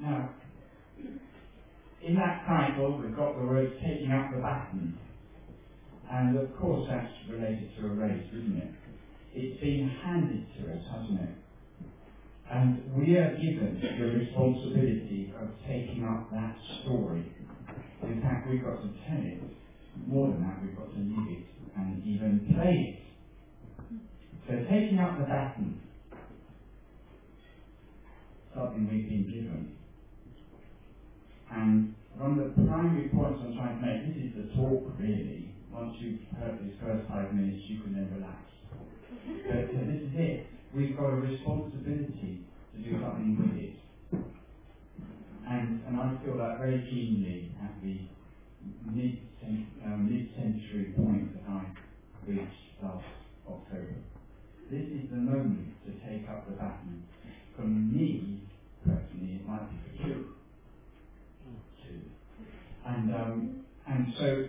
Now, in that title, we've got the words taking up the baton. And of course, that's related to a race, isn't it? It's been handed to us, hasn't it? And we are given the responsibility of taking up that story. In fact, we've got to tell it. More than that, we've got to live it and even play it. So taking up the baton, something we've been given. And one of the primary points I'm trying to make, this is the talk really. Once you've heard these first five minutes, you can then relax. But uh, this is it. We've got a responsibility to do something with it. And, and I feel that very keenly at the um, mid-century point that I reached last October. This is the moment to take up the baton. For me, personally, it might be for you. And, um, and so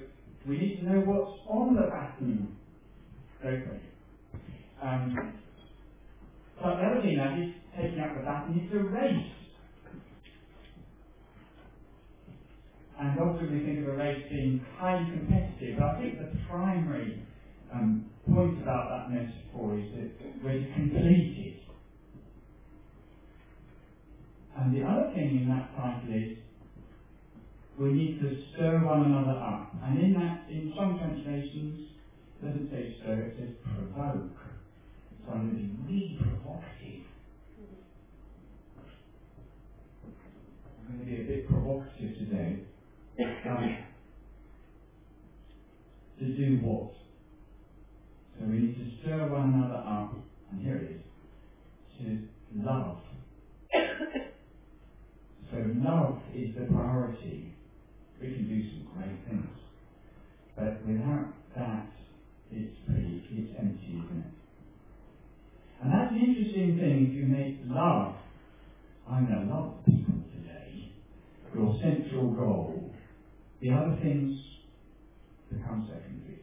we need to know what's on the baton. Okay. Um, but the other thing that is taking up the baton is a race. And often we think of a race being highly competitive, but I think the primary um, point about that metaphor is that we're complete it. And the other thing in that title is we need to stir one another up. And in that, in some translations, it doesn't say stir, it says provoke. So I'm going to be really provocative. I'm going to be a bit provocative today. To do what? So we need to stir one another up, and here it is, to love. so love is the priority. We can do some great things. But without that, it's pretty, it's empty, isn't it? And that's the interesting thing if you make love, I know a lot of people today, your central goal, the other things become secondary.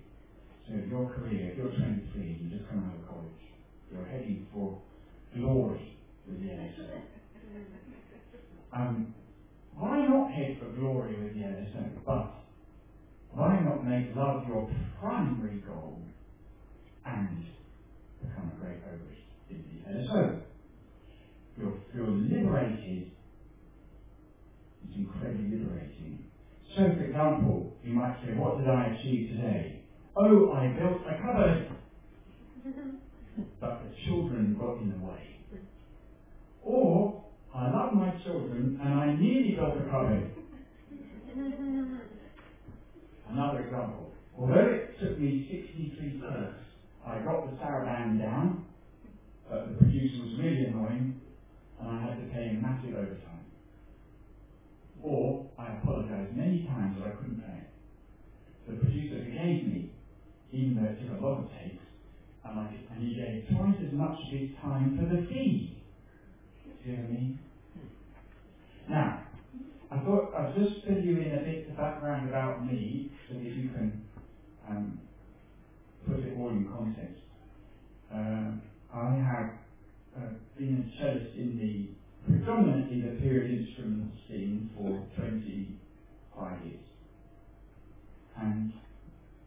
So your career, if you're 23, you just come out of college, you're heading for glory with the LSO. Um, why not head for glory with the LSO? But why not make love your primary goal and become a great overage? And so, you're, you're liberated. It's incredibly liberating. So, for example, you might say, what did I achieve today? Oh, I built a cupboard. but the children got in the way. Or, I love my children and I nearly built a cupboard. Another example. Although it took me 63 takes, I got the saraband down, but the producer was really annoying, and I had to pay him massive overtime. Or I apologised many times that I couldn't pay. The producer forgave me, even though it took a lot of takes, and, I, and he gave twice as much of his time for the fee. You hear me? Now, I thought I'd just fill you in a bit of background about me so that you can um, put it all in context. Uh, I have uh, been a cellist in the predominantly the period instrument scene for 25 years. And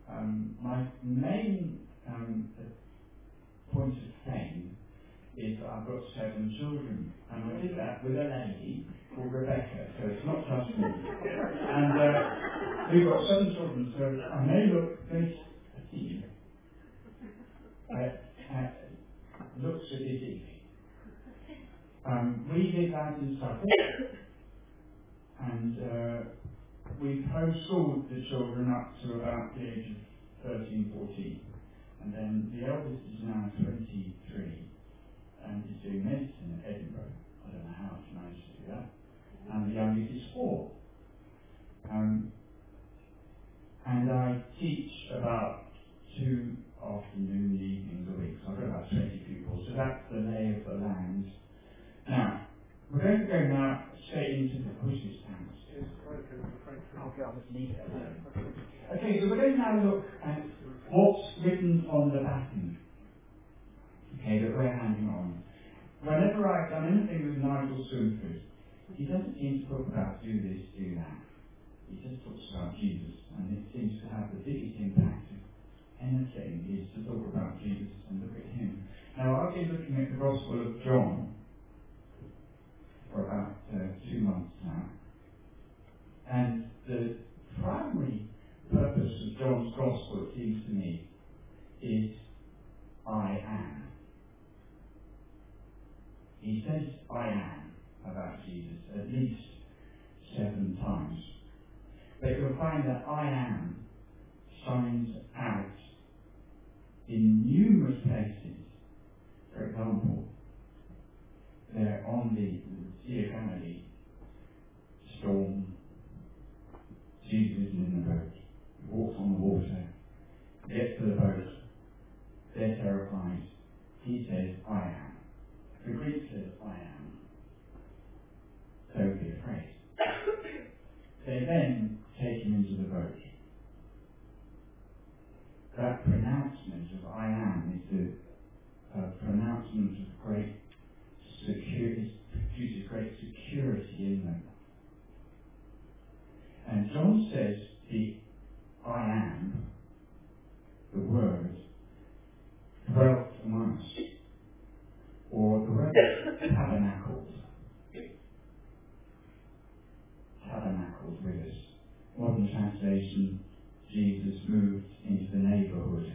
um, my main um, point of fame is that I've got seven children. And I did that with a lady called Rebecca, so it's not just me. and uh, we've got seven children, so I may look very petite. Uh, uh, looks at his evening. Um, we did that in Suffolk, and uh, we homeschooled the children up to about the age of 13, 14. And then the eldest is now 23 and is doing medicine at Edinburgh. I don't know how she managed to do that. And the youngest is four. Um, and I teach about two afternoon, evenings a week. So I've got about 20 pupils. So that's the lay of the land. Now, we're going to go now straight into the quizzes thanks. Okay, I'll just leave it Okay, so we're going to now look at what's written on the baton. Okay, we're handing on. Whenever I've done anything with Nigel Swinford, he doesn't seem to talk about do this, do that. He just talks about Jesus, and it seems to have the biggest impact of anything is to talk about Jesus and look at him. Now, I've been looking at the Gospel of John for about uh, two months now, and the primary purpose of John's Gospel, it seems to me, is I am. He says I am about Jesus at least seven times. But you'll find that I am shines out in numerous places. For example, there on the Sea of Galilee, storm, Jesus is in the boat, he walks on the water, gets to the boat, they're terrified. He says, I am. The Greek says, I am. Don't be afraid. they then take him into the boat. That pronouncement of I am is a, a uh, pronouncement of great security, produces great security in them. And John says the I am, the word, dwelt among us the tabernacles. Tabernacles with us. Modern translation, Jesus moved into the neighborhood.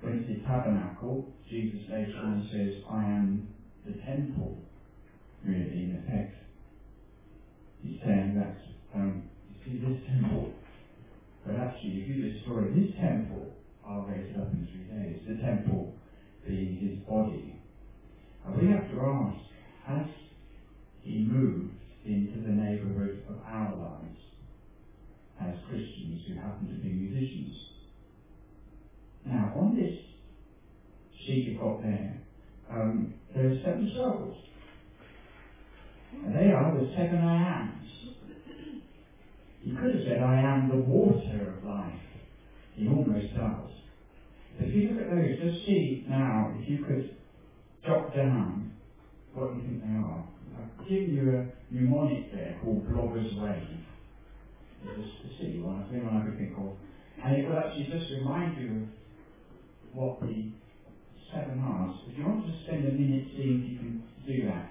When it's the tabernacle, Jesus later on says, I am the temple, really, in effect. He's saying that, um, you see this temple, but actually, if you destroy this temple, I'll raise it up in three days. The temple being his body. And we have to ask, has he moved into the neighbourhood of our lives as Christians who happen to be musicians? Now, on this sheet you've got there, um, there are seven circles. And they are the seven I ams. He could have said, I am the water of life. He almost does. If you look at those, just see now, if you could jot down what you think they are. I've given you a mnemonic there called Blogger's Wave. It's a silly one, it's the one I could think of. And it will actually just remind you of what the seven are. If you want to spend a minute seeing if you can do that.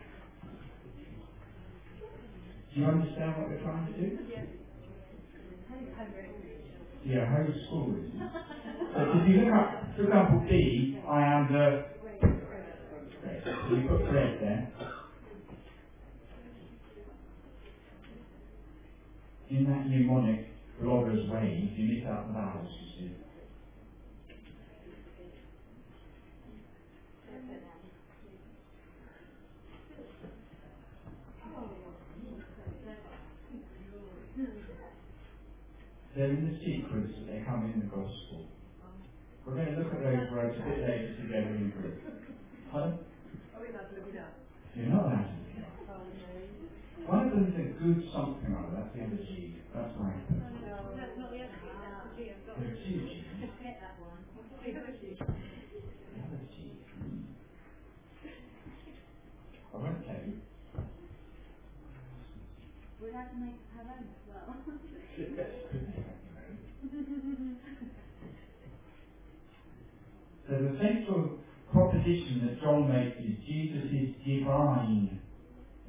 Do you understand what we're trying to do? Yes. Yeah, how school is if you look up, for example, B, I am the. So you put bread there. In that mnemonic blogger's way, if you miss out the vowels, you see. They're in the sequence that they come in the gospel. We're going to look at those words a bit later together in group. Pardon? You're not allowed to look it up. One of them is a good something or other. That's the other G. That's my person. Oh, no, that's not the other G. There are two G's. That. The other G. The other G. I won't tell you. We'd have to make the central proposition that John makes is Jesus is divine,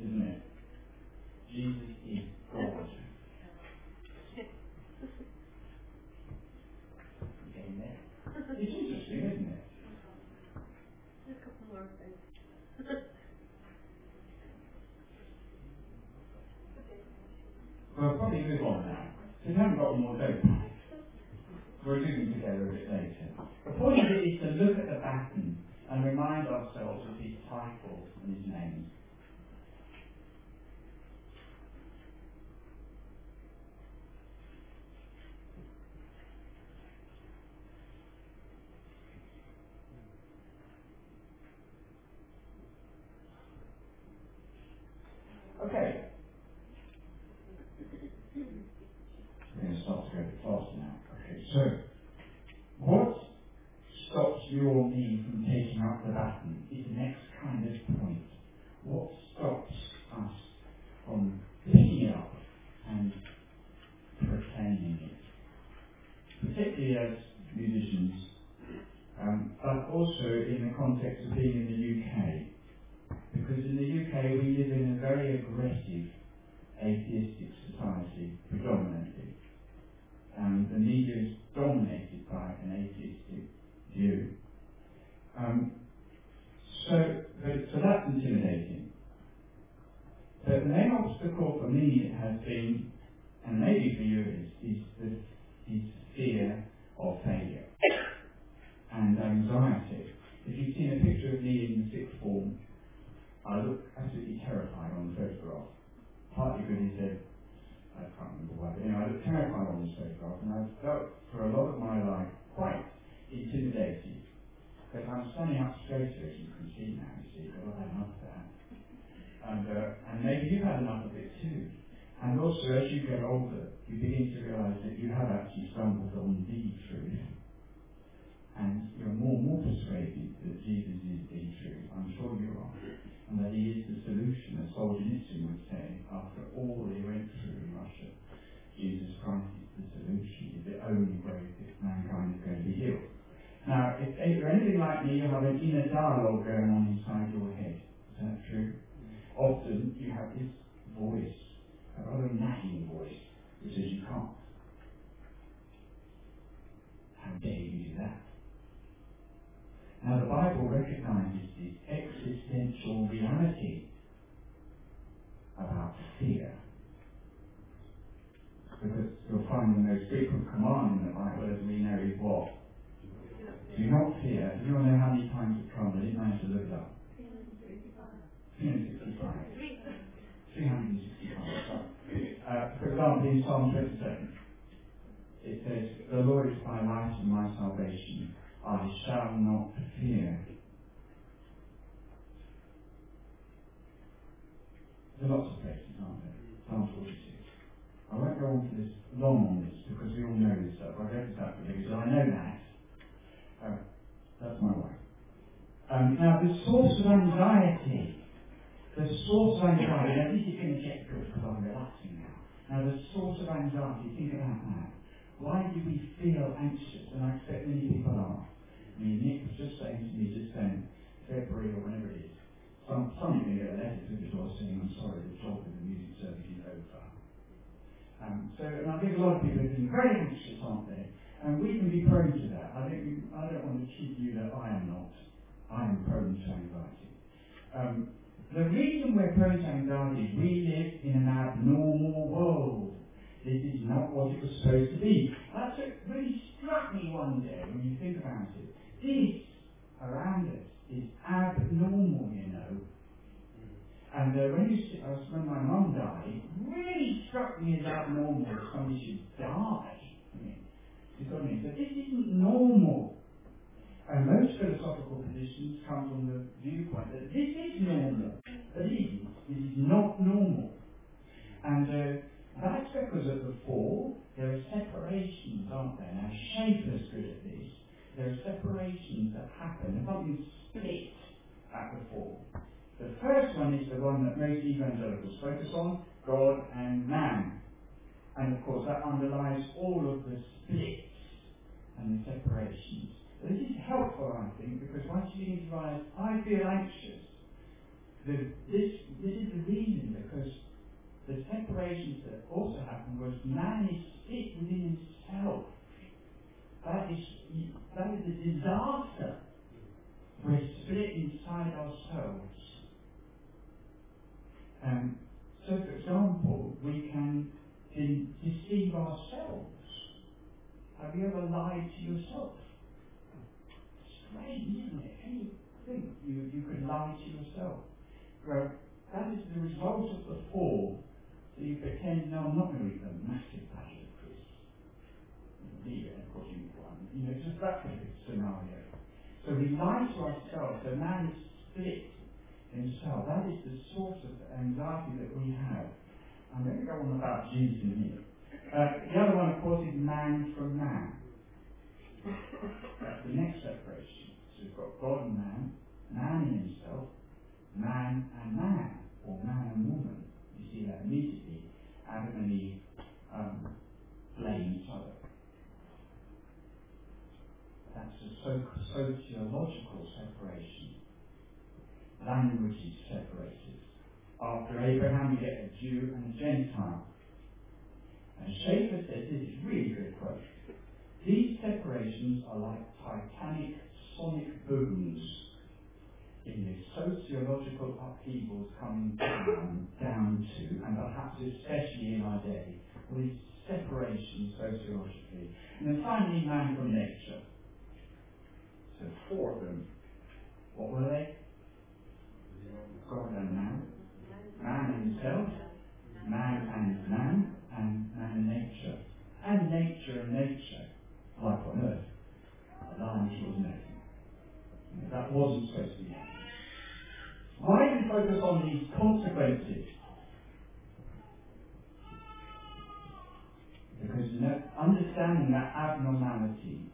isn't it? Jesus is God. It's interesting, isn't it? Just a couple more things. We'll probably move on now. So we haven't got more dope. We'll do them together a bit later. The point is to look at the baton and remind ourselves of his titles and his names. Okay. We're going to start to go a bit faster now. Okay, so what stops you or me from taking up the baton is the next kind of point. What stops as musicians, um, but also in the context of being in the UK. Because in the UK we live in a very aggressive atheistic society, predominantly. Media is dominated by an atheistic view. Um, so, so that's intimidating. But the main obstacle for me has been, and maybe for you, is, is the is and I've felt for a lot of my life quite intimidated. Because I'm standing up straighter, as you can see now, you see, but I've had enough of that. And, uh, and maybe you've had enough of it too. And also, as you get older, you begin to realize that you have actually stumbled on the truth and you're more and more persuaded that Jesus is the truth. I'm sure you are. And that he is the solution, as Solzhenitsyn would say, after all they went through in Russia. Jesus Christ is the solution, is the only way that mankind is going to be healed. Now, if, you're anything like me, you have an inner dialogue going on inside your head. Is that true? Often you have this voice, a rather nagging voice, which says you can't. How dare you do that? Now the Bible recognizes this existential reality about fear. Because you'll find the most frequent command in the Bible, as we know, is what? Do not fear. Do you all know how many times it come? I didn't manage to look it up. 365. 365. Uh, for example, in Psalm 27, it says, The Lord is my light and my salvation. I shall not fear. There are lots of places, aren't there? Psalm 46. I won't go on to this long on this because we all know this stuff. I this out for because I know that. Oh, that's my wife. Um, now, the source of anxiety, the source of anxiety, now this is going to get good because I'm relaxing now. Now, the source of anxiety, think about that. Why do we feel anxious? And I expect many people are. I mean, Nick was just saying to me just then, February or whenever it is, some, something get a letter to the door saying, I'm sorry, the job in the music service is over. Um, so, and I think a lot of people are feeling very anxious, aren't they? And we can be prone to that. I think we, I don't want to cheat you that I am not. I am prone to anxiety. Um, the reason we're prone to anxiety is we live in an abnormal world. This is not what it was supposed to be. That's what really struck me one day when you think about it. This around us is abnormal, you know. And uh, when you uh, when my mum died, really struck me as abnormal that somebody should die. I mean, you got me. But this isn't normal. And most philosophical positions come from the viewpoint that this is normal. But it isn't. This is not normal. And uh, that's because at the fall, there are separations, aren't there? Now, Schaeffer's good at this. There are separations that happen. Something split at the fall. The first one is the one that most evangelicals focus on, God and man. And of course, that underlies all of the splits and the separations. This is helpful, I think, because once you begin to realize, I feel anxious, the, this, this is the reason, because the separations that also happened was man is split within himself. That is, that is a disaster. We're split inside ourselves. Um, so, for example, we can de- deceive ourselves. Have you ever lied to yourself? Strange, isn't it? Can you you, you could lie to yourself? Well, that is the result of the fall. So you pretend, no, I'm not going to a massive packet of crisps. Yeah, of course you one. You know, just that kind of scenario. So we lie to ourselves. The man is split Himself, That is the source of the anxiety that we have. And then we got one about Jesus in here. Uh, the other one, of course, is man from man. That's the next separation. So we've got God and man, man in himself, man and man, or man and woman. You see that immediately. Adam and Eve um, blame each other. That's a sociological separation languages separate us. After Abraham, we get a Jew and a Gentile. And Schaeffer says this is really good quote. These separations are like titanic sonic booms in the sociological upheavals coming down, down to, and perhaps especially in our day, with separation sociologically. And then finally, man from nature. So four of them. What were they? God and man. Man himself, man and man, and man and nature. And nature and nature, life on earth. Alarm was nothing. That wasn't supposed to be happening. Why do we focus on these consequences? Because understanding that abnormality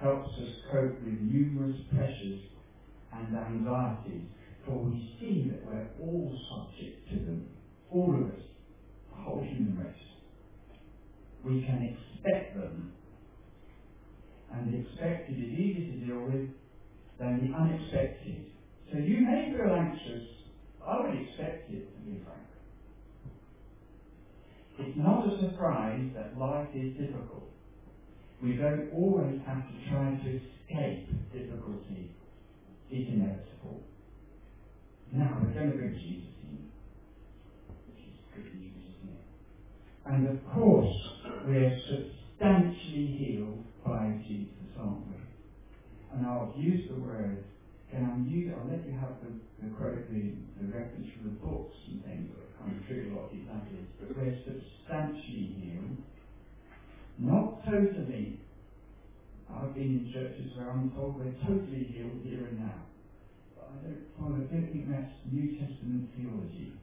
helps us cope with numerous pressures and anxieties, for we see that we're all subject to them, all of us, the whole human race. We can expect them, and the expected is easier to deal with than the unexpected. So you may feel anxious. I would expect it, to be frank. It's not a surprise that life is difficult. We don't always have to try to escape difficulty. It's inevitable. Now we're going to bring Jesus which is good news, isn't it? And of course, we're substantially healed by Jesus, aren't we? And I'll use the word and I'll use I'll let you have the, the the, the reference from the books and things that kind of trigger what that is, but we're substantially healed. Not totally. I've been in churches where I'm told we're totally healed here and now. I don't follow, I don't that's New Testament theology.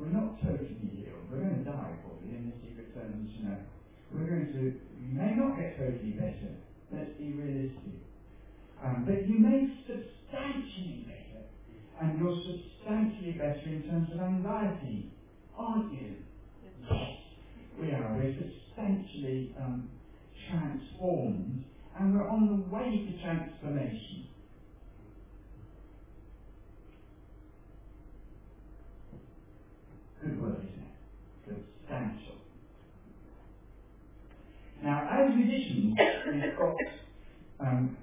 We're not totally healed. We're going to die probably the secret terms, you know. We're going to, we may not get totally better. Let's be realistic. Um, but you may substantially better. And you're substantially better in terms of anxiety, aren't you? Yes, we are. We're substantially um, transformed, and we're on the way to transformation. It? Substantial. Now, as musicians, we've got um,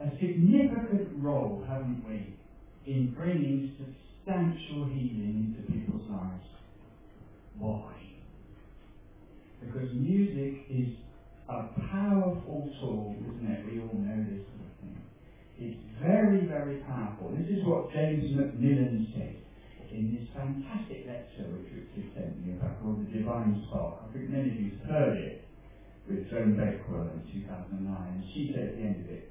a significant role, haven't we, in bringing substantial healing into people's lives. Why? Because music is a powerful tool, isn't it? We all know this. It's very, very powerful. This is what James MacMillan said in this fantastic lecture which Richard sent me about called The Divine Spark. I think many of you have heard it with Joan Bakewell in 2009. And she said at the end of it,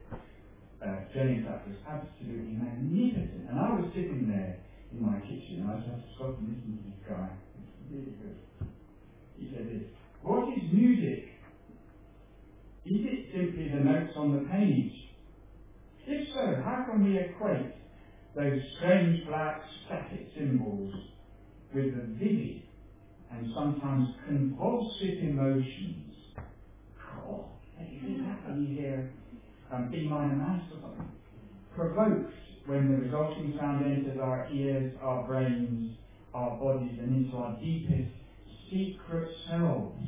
uh, James that was absolutely magnificent. And I was sitting there in my kitchen and I was just had to stop and listen to this guy. It's really good. He said this, what is music? Is it simply the notes on the page? If so, how can we equate those strange black static symbols with the vivid and sometimes convulsive emotions? Oh, anything happen here? um, B minor mass provokes when the resulting sound enters our ears, our brains, our bodies, and into our deepest secret selves.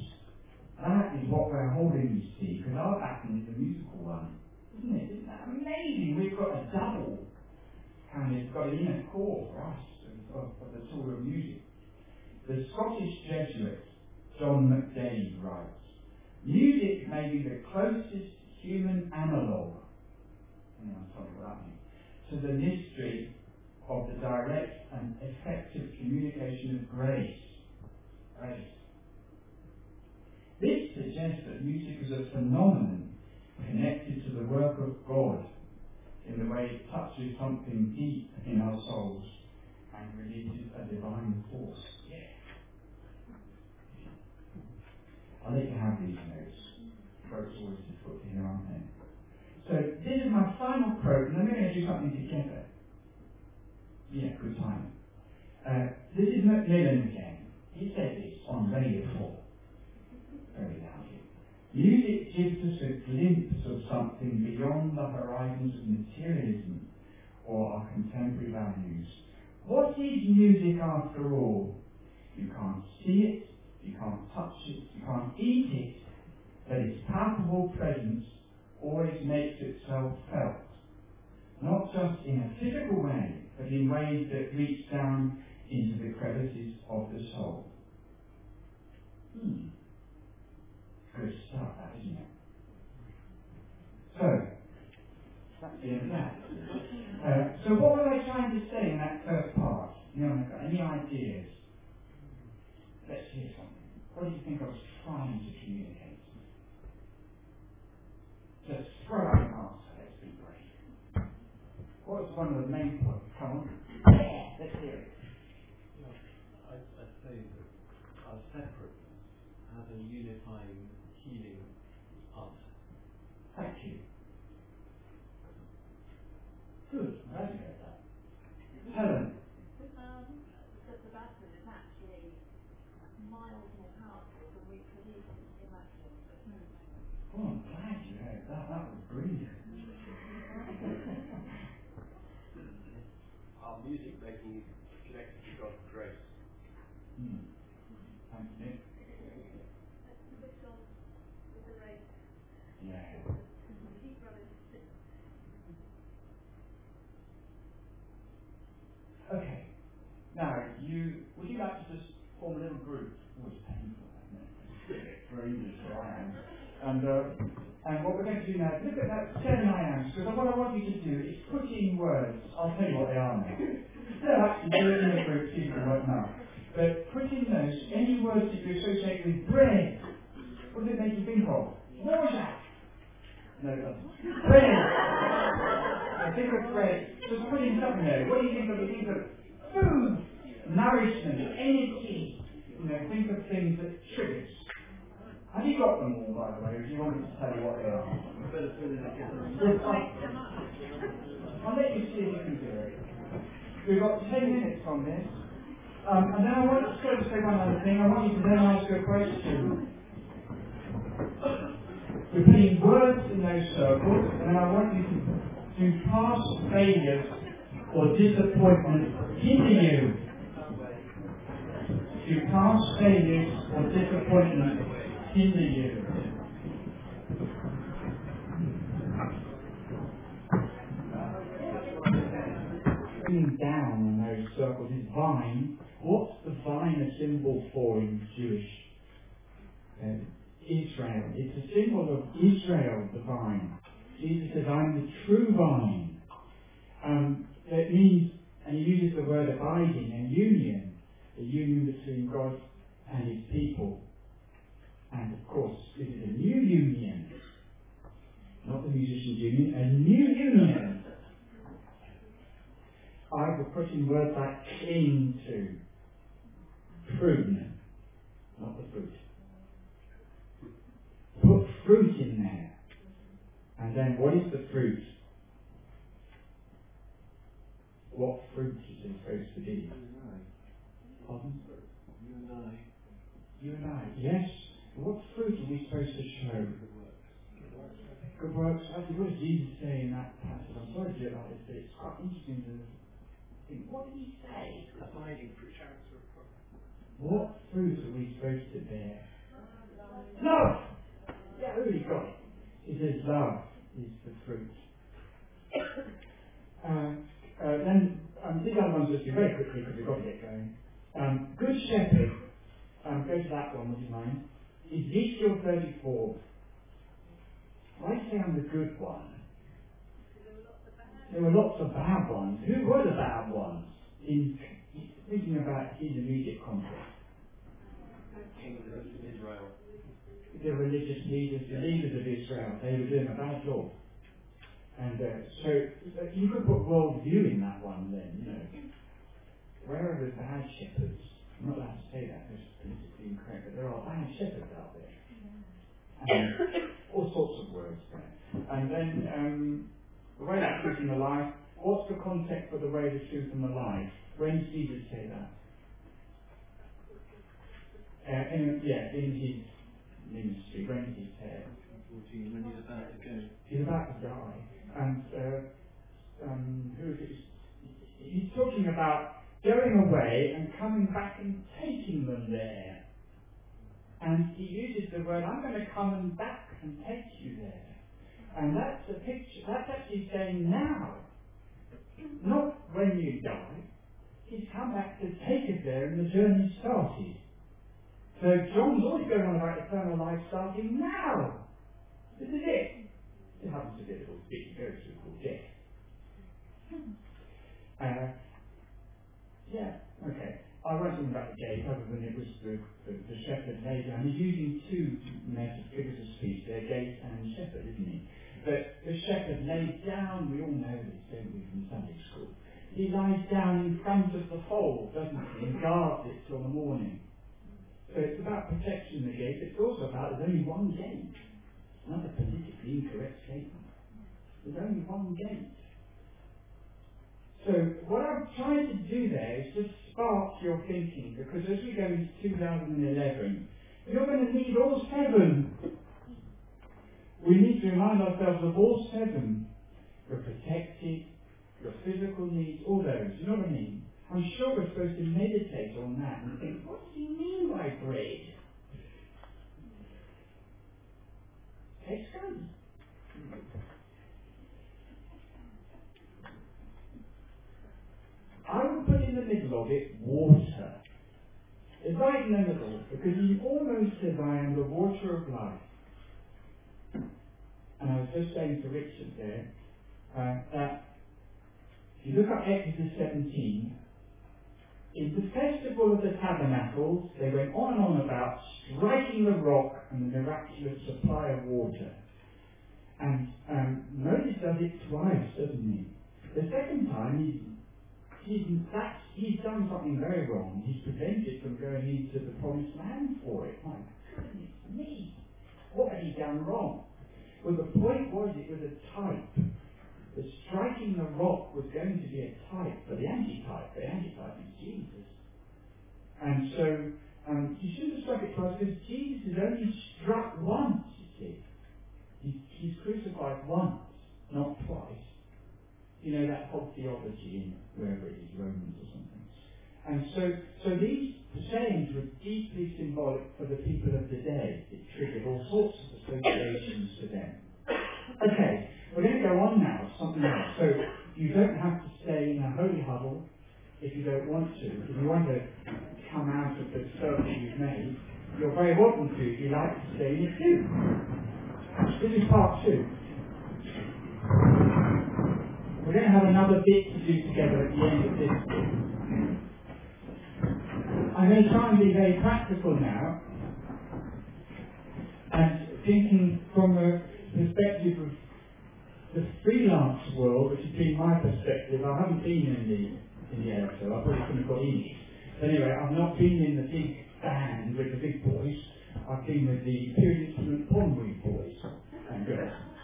That is what we're holding, you see, because our pattern is a musical one. Isn't it? Isn't that amazing? We've got a double and of got an inner core for us of, of, the of music. The Scottish Jesuit John McDade writes, Music may be the closest human analog, I'll tell you what that means, to the mystery of the direct and effective communication of grace. Grace. This suggests that music is a phenomenon connected to the work of God in the way it touches something deep in our souls and releases a divine force. Yeah. I'll you have these notes. Quotes always to hear, aren't they? So this is my final quote, and we're going to do something together. Yeah, good time. Uh, this is MacMillan again. He said this on Radio 4, very loudly. Music gives us a glimpse of something beyond the horizons of materialism or our contemporary values. What is music after all? You can't see it, you can't touch it, you can't eat it, but its palpable presence always makes itself felt. Not just in a physical way, but in ways that reach down into the crevices of the soul. Hmm. Good stuff, that, isn't it? So, that's the end of that. Uh, so what were I trying to say in that first part? You know, any ideas? Let's hear something. What do you think I was trying to communicate? Just throw out an answer, let's be brave. What was one of the main points? Come on. Let's hear it. I'd, I'd say that our separateness has a unifying, healing part. Thank you. Good, I'm glad you heard that. Helen, Um, the, the baton is actually miles more powerful than we could even imagine. oh, I'm glad you heard that. That was brilliant. Our music making you connected to God's grace. Hmm. Thanks, Nick. With God, with the race, Yeah. keep running. Okay. Now, you would you like to just form a little group? Always painful, isn't it? For English, so I am. And uh, and what we're going to do now, is look at that seven I ams, because what I want you to do is put in words. I'll tell you what they are now. No, actually, do it in a group, see if you can work. But put in those any words that you associate with bread. What does it make you think of? Water. No, it doesn't. Bread. I think of bread. Just put in something there. What do you think of? You think of food, nourishment, energy. You know, think of things that triggers. Have you got them all, by the way, or do you want me to tell you what they are? I'll let you see if you can do it. We've got 10 minutes on this. Um, and then I want to sort say one other thing. I want you to then ask a question. We're putting words in those circles, and I want you to, do past failures or disappointment hinder you. To pass failures or disappointment the you. Bringing down on those circles is vine. What's the vine a symbol for in Jewish? Uh, Israel. It's a symbol of Israel, the vine. Jesus says, I'm the true vine. Um, it means, and he uses the word abiding and union, the union between God and his people. And of course, this is a new union, not the musicians' union, a new union. I will put in words like cling to, prune, not the fruit. Put fruit in there. And then what is the fruit? What fruit is it supposed to be? Pardon? You and I, You and I. Yes. What fruit are we supposed to show? good works. Good works. Actually, what does Jesus say in that passage? I'm sorry to do it like this, but it's quite interesting to think. What did he say? Abiding fruit character of God. What fruit are we supposed to bear? Love! Yeah, who got it? He says love is the fruit. Um, uh, then, um, these other ones just do very quickly because we've got to get going. Um, Good Shepherd. Um, go to that one, would you mind? Ezekiel 34. Why say I'm the good one? There were lots of bad ones. Who were the bad ones? In thinking about his immediate context. Israel. the religious leaders, the leaders of Israel, they were doing a bad job. And uh, so you could put world view in that one then, you know. Where are the bad shepherds? I'm not allowed to say that, it's politically incorrect, but there are bad shepherds out there. And all sorts of words there. And then um, the way of truth and the life, what's the context for the way, the truth and the life? When did Jesus say that? Uh, in, yeah, in his ministry, rent his hair. 14, when he's about to go. He's about to die. And uh, um, who is it? He's talking about going away and coming back and taking them there. And he uses the word, I'm going to come and back and take you there. And that's a picture, that's actually saying now, not when you die. He's come back to take us there and the journey started. So John's always going on about eternal life starting now. This is it. It happens to be a little bit goes through called death. Uh, yeah, okay. I won't about the gate other than it was the, the, the shepherd lay down. He's using two metaphors figures of speech there, gate and shepherd, isn't he? But the shepherd lays down, we all know this, don't we, from Sunday school. He lies down in front of the fold, doesn't he, and guards it till the morning. So it's about protection the gate. It's also about there's only one gate. It's not a politically incorrect statement. There's only one gate. So what I'm trying to do there is just spark your thinking because as we go into 2011, you're going to need all seven. We need to remind ourselves of all seven. You're protected, your physical needs, all those. You know what I mean? I'm sure we're supposed to meditate on that and think, what does he mean by bread? Good. I would put in the middle of it water. It's right in the middle because he almost says, I am the water of life. And I was just saying to Richard there uh, that if you look at Exodus 17, in the festival of the tabernacles, they went on and on about striking the rock and the miraculous supply of water. And um, Moses does it twice, doesn't he? The second time, he's, he's, that's, he's done something very wrong. He's prevented from going into the promised land for it. My goodness me! What had he done wrong? Well, the point was it was a type The striking the rock was going to be a type for the antitype. The antitype is Jesus. And so um, you shouldn't have struck it twice because Jesus is only struck once, you see. He's crucified once, not twice. You know that whole theology in wherever it is, Romans or something. And so, so these sayings were deeply symbolic for the people of the day. It triggered all sorts of associations for them. Okay, we're going to go on now to something else. So you don't have to stay in a holy huddle if you don't want to. If you want to come out of the circle you've made, you're very welcome to if you like to stay in it too. This is part two. We're going to have another bit to do together at the end of this. I'm going to try and be very practical now and thinking from a perspective of the freelance world, which has been my perspective, I haven't been in the in the airfield. I probably couldn't have got in. Anyway, I've not been in the big band with the big boys. I've been with the period instrument pondweed boys and girls.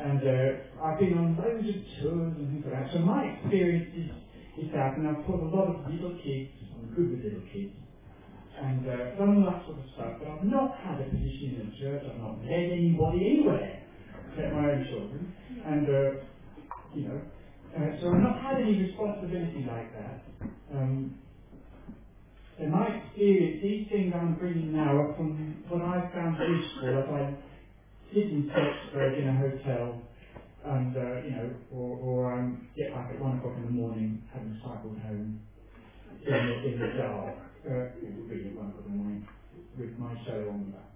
And uh, I've been on loads of tours and things like that. So my experience is, is that, and I've taught a lot of little kids, I'm good with little kids, and uh, done all that sort of stuff, but I've not had a position in the church, I've not led anybody anywhere, except my own children and uh, you know, uh, so I've not had any responsibility like that. Um, my experience, these things I'm bringing now are from what I've found useful as I sit in Pittsburgh in a hotel and, uh, you know, or, or um, get back at one o'clock in the morning having cycled home in the, in the dark, uh, really one o'clock in the morning with my show on the back.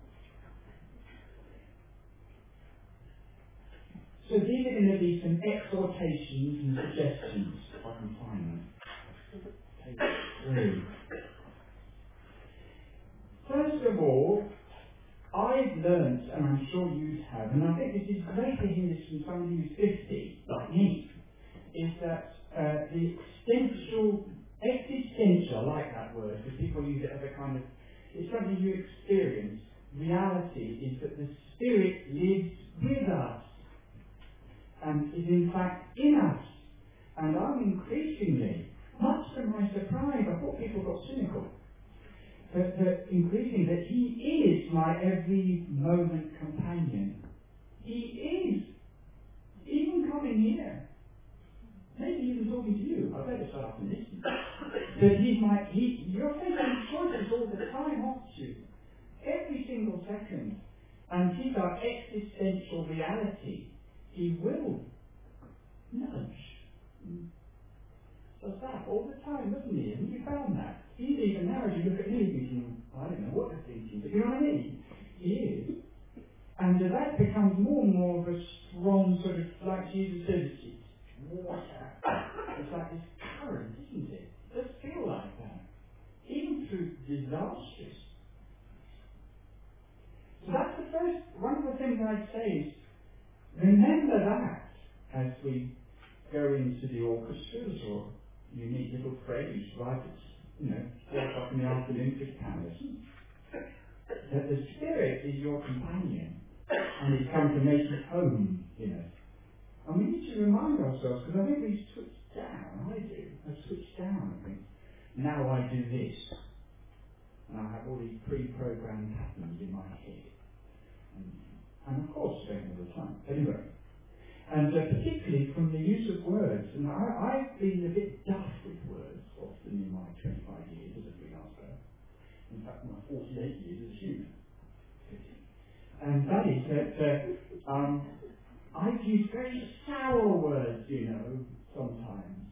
So these are going to be some exhortations and suggestions, if I can find them. Page three. First of all, I've learned, and I'm sure you have, and I think this is great to hear this from somebody who's 50, like me, is that uh, the existential, existential, I like that word, because people use it as a kind of, it's something you experience. Reality is that the Spirit lives with us and is in fact in us. And I'm increasingly, much to my surprise, I thought people got cynical, that, that increasingly that He is my every moment companion. He is. Even coming here. Maybe even talking to you. I better start to listen. But He's my, he, you're taking choices all the time, aren't you? Every single second. And He's our existential reality. He will nudge. Mm. Does that all the time, doesn't he? Haven't you found that? Even now, as you look at me, thinking, I don't know what they're thinking, but you know what I mean? He is. And that becomes more and more of a strong sort of, like Jesus says, it's water. It's like this current, isn't it? It does feel like that. Even through disasters. So that's the first, one of the things I'd say is, remember that as we go into the orchestras or unique little phrase right you know, four o'clock in the afternoon for Paris. That the Spirit is your companion and He's come to make His home in us. And we need to remind ourselves, because I think we switch down, I do, I switch down, I think. Now I do this. And I have all these pre-programmed patterns in my head. And, and of course, don't all the time. Anyway, and uh, particularly from the use of words. And I, have been a bit duff with words in my 25 years as a freelancer. In fact, my 48 years as a human. And that is that uh, um, I've used very sour words, you know, sometimes.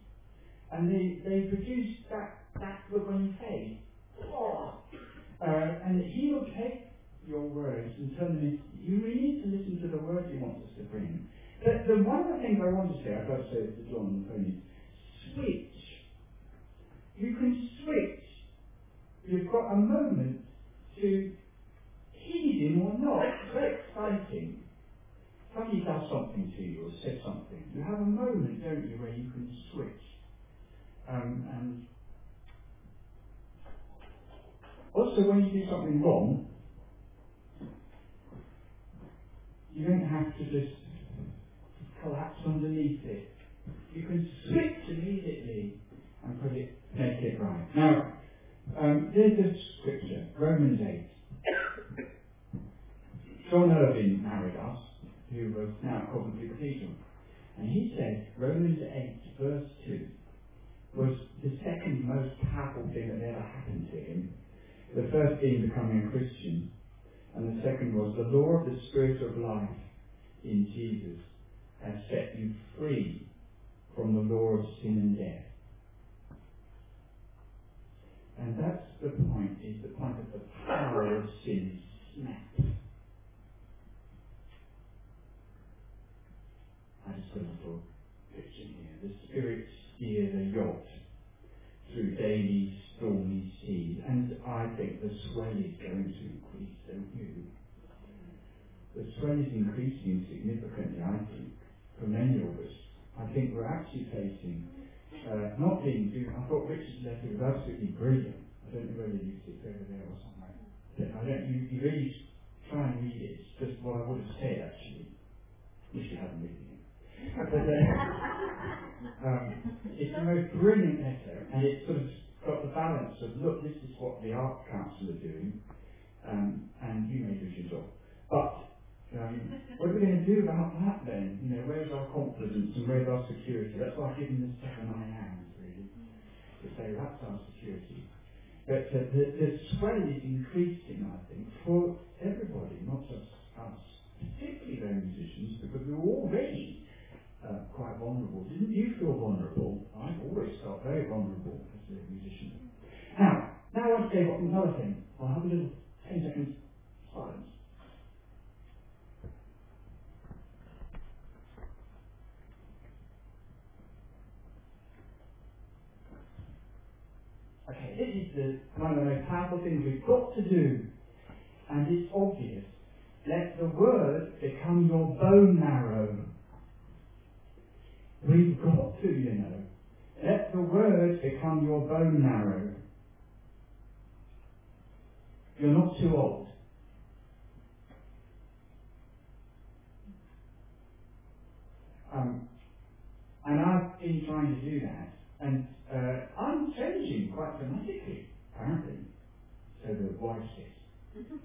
And they, they produce that, that look on face. Oh. Uh, and he will take your words and turn them into, you really need to listen to the words he wants us to bring. The, the one of the things I want to say, I've got to say to John on is switch. You can switch. You've got a moment to heed him or not. It's very exciting. Somebody does something to you or says something. You have a moment, don't you, where you can switch. Um, and also, when you do something wrong, you don't have to just collapse underneath it. You can switch immediately and put it, make it right. Now, um, there's a scripture, Romans 8. John Irving married us, who was now Coventry Cathedral. And he said Romans 8, verse 2, was the second most powerful thing that ever happened to him. The first being becoming a Christian, and the second was the law of the Spirit of life in Jesus has set you free from the law of sin and death. And that's the point, is the point of the power of sin snapped. I just got a little picture here. The Spirit steers a yacht through daily stormy seas, and I think the swell is going to increase, don't you? The swell is increasing significantly, I think for many of us, I think we're actually facing uh, not being. I thought Richard's letter was absolutely brilliant. I don't know whether you sit over there or something. But I don't. You, you really try and read it. It's just what I would have said actually. Wish you hadn't written it. But uh, um, it's the most brilliant letter, and it's sort of got the balance of look, this is what the Arts Council are doing, um, and you may do your job. But um, what are we going to do about that then? You know, where's our confidence and where's our security? That's why I've given the seven I hands, really, to say that's our security. But uh, the, the swell is increasing, I think, for everybody, not just us, particularly those musicians, because we're already uh, quite vulnerable. Didn't you feel vulnerable? I've always felt very vulnerable as a musician. Now, now I want to say another thing. I'll have a little 10 seconds silence. Okay, this is the, one of the most powerful things we've got to do. And it's obvious. Let the word become your bone marrow. We've got to, you know. Let the word become your bone marrow. You're not too old. Um, and I've been trying to do that. And uh, I'm changing quite dramatically, apparently, so the wife says.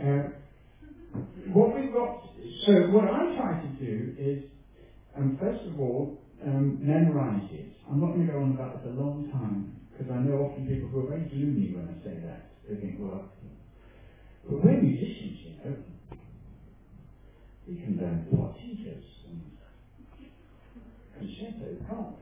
Uh, what we've got, so what I try to do is, um, first of all, um, memorize it. I'm not going to go on about this a long time, because I know often people who are very gloomy when I say that. They think, well, but we're musicians, you know. We can learn partitas and concertos, can't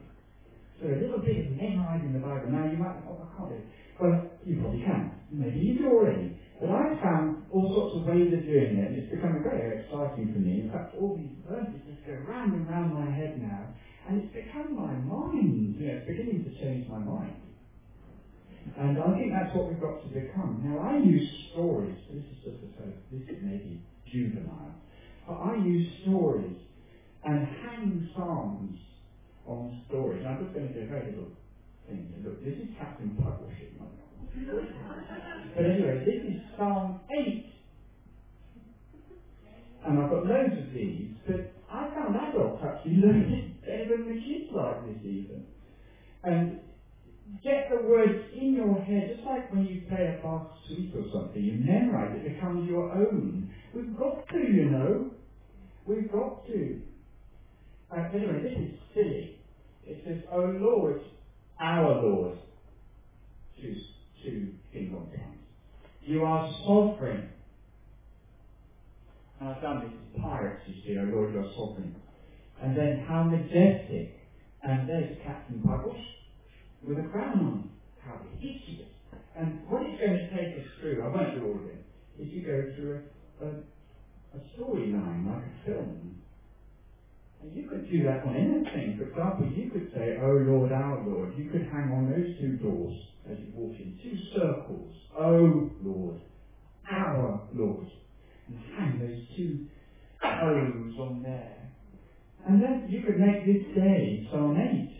a little bit of memorizing the Bible. Now you might think, oh, I can't do it. Well, you probably can. Maybe you do already. But I've found all sorts of ways of doing it, and it's becoming very exciting for me. In fact, all these verses just go round and round my head now, and it's become my mind. You know, it's beginning to change my mind. And I think that's what we've got to become. Now, I use stories. This is just a sort this is maybe juvenile. But I use stories and hang psalms on stories. I'm just going to do a very little thing. Look, this is Captain Puddleship. but anyway, this is Psalm 8. And I've got loads of these, but I found adults actually learn it better than the kids like this even. And get the words in your head, just like when you play a Bach suite or something, you memorize it, it becomes your own. We've got to, you know. We've got to. Uh, anyway, this is silly. It says, O Lord, our Lord, to, to King on You are sovereign. And I found this is pirates, you see, O Lord, you are sovereign. And then how majestic. And there's Captain Puggles with a crown on. How hideous. And what it's going to take us through, I won't do all of it, is you go through a, a, a storyline, like a film. And you could do that on anything. For example, you could say, Oh Lord, our Lord. You could hang on those two doors as you walk in, two circles. Oh Lord, our Lord. And hang those two O's on there. And then you could make this day Psalm 8.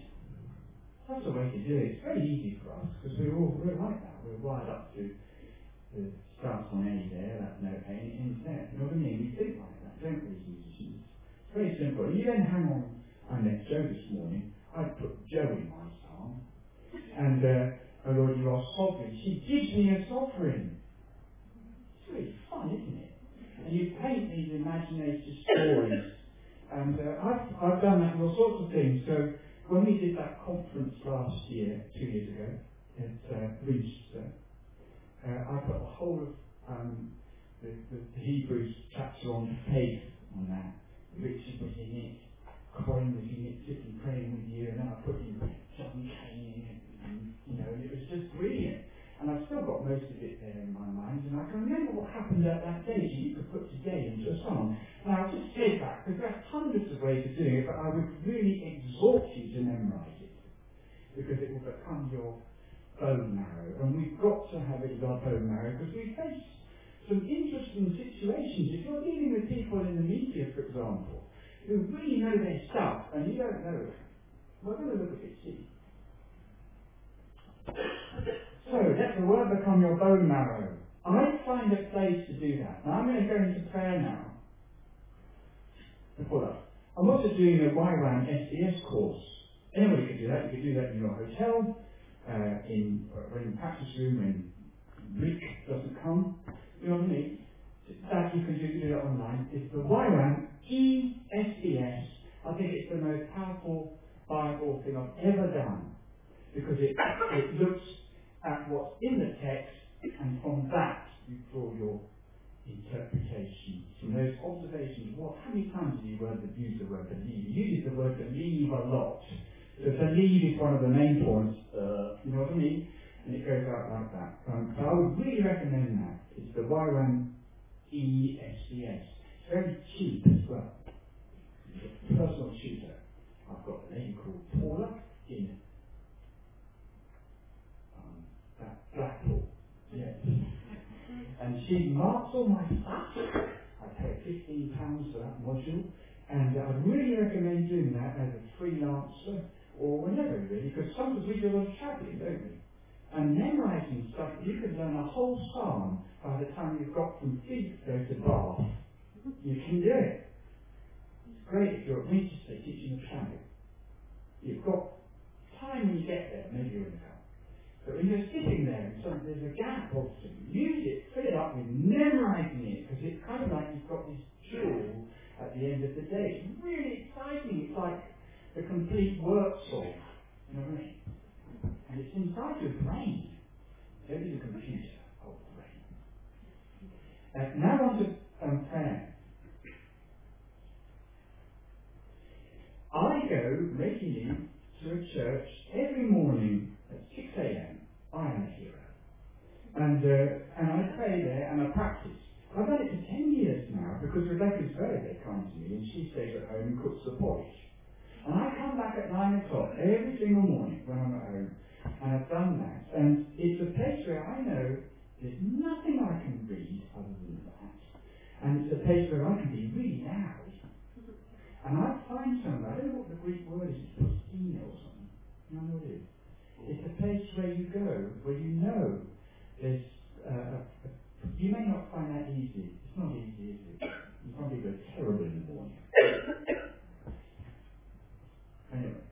That's the way to do it. It's very easy for us because we're all we're like that. We're wired up to the starts on A there, that no pain, there. You know what I mean? We think like that, don't we, musicians? Very simple. You then hang on. I met Joe this morning. I put Joe in my psalm. And, uh, oh Lord, you are sovereign. She gives me a sovereign. It's really fun, isn't it? And you paint these imaginative stories. And uh, I've, I've done that with all sorts of things. So when we did that conference last year, two years ago, at uh, Winchester, uh, I put the whole of um, the, the, Hebrews chapter on faith on that. Richard was in it, Corin was in it, sitting praying with you, and then I put in John Kane and, you know, and it was just brilliant. And I've still got most of it there in my mind, and I can remember what happened at that day, so you could put today into a song. Now, I just said that, because there's hundreds of ways of doing it, but I would really exhort you to memorize it, because it will become your bone marrow. And we've got to have it as our bone marrow, because we face some interesting situations. If you're dealing with people in the media, for example, who really know their stuff, and you don't know it, we're going to look at bit silly. So let the word become your bone marrow. I find a place to do that. Now I'm going to go into prayer now. Before that, I'm also doing a YWAM SDS course. Anybody can do that. You can do that in your hotel, uh, in uh, in practice room when Rick doesn't come. You I mean? That you can do, do it online. It's the YWAM ESDS. I think it's the most powerful Bible thing I've ever done because it, it looks at what's in the text, and from that you draw your interpretation. From those observations, what, how many times have you used the word believe? You use the word believe a lot. So believe is one of the main points, uh, you know what I mean? And it goes out like that. Um, so I would really recommend that. It's the YWAM ESDS. It's very cheap as well. Personal tutor. I've got a lady called Paula in that Blackpool. Yes. And she marks all my stuff. I pay fifteen pounds for that module, and I'd really recommend doing that as a freelancer or whenever really, because sometimes we do a lot of travelling, don't we? And memorising stuff, you could learn a whole psalm by the time you've got from Figo to Bath. You can do it. It's great if you're at Winchester teaching a piano. You've got time when you get there, maybe you're in the car. But when you're sitting there and some, there's a gap two, use it, fill it up with memorizing it, because it's kind of like you've got this jewel at the end of the day. It's really exciting. It's like the complete work solve. You know what I mean? And it's inside your brain. There is a computer of brain. Uh, now on to um, prayer. I go regularly to a church every morning at 6 a.m. I am a hero. And, uh, and I pray there and I practice. I've done it for 10 years now because Rebecca's very, very kind to me and she stays at home and cooks the porridge. And I come back at 9 o'clock every single morning when I'm at home and I've done that. And it's a place where I know there's nothing I can read other than that. And it's a place where I can be really loud. And I find somewhere, I don't know what the Greek word is, it's or something. You know what it is? It's a place where you go, where you know there's, uh, you may not find that easy. It's not easy, is it? You probably go terrible in the morning. anyway,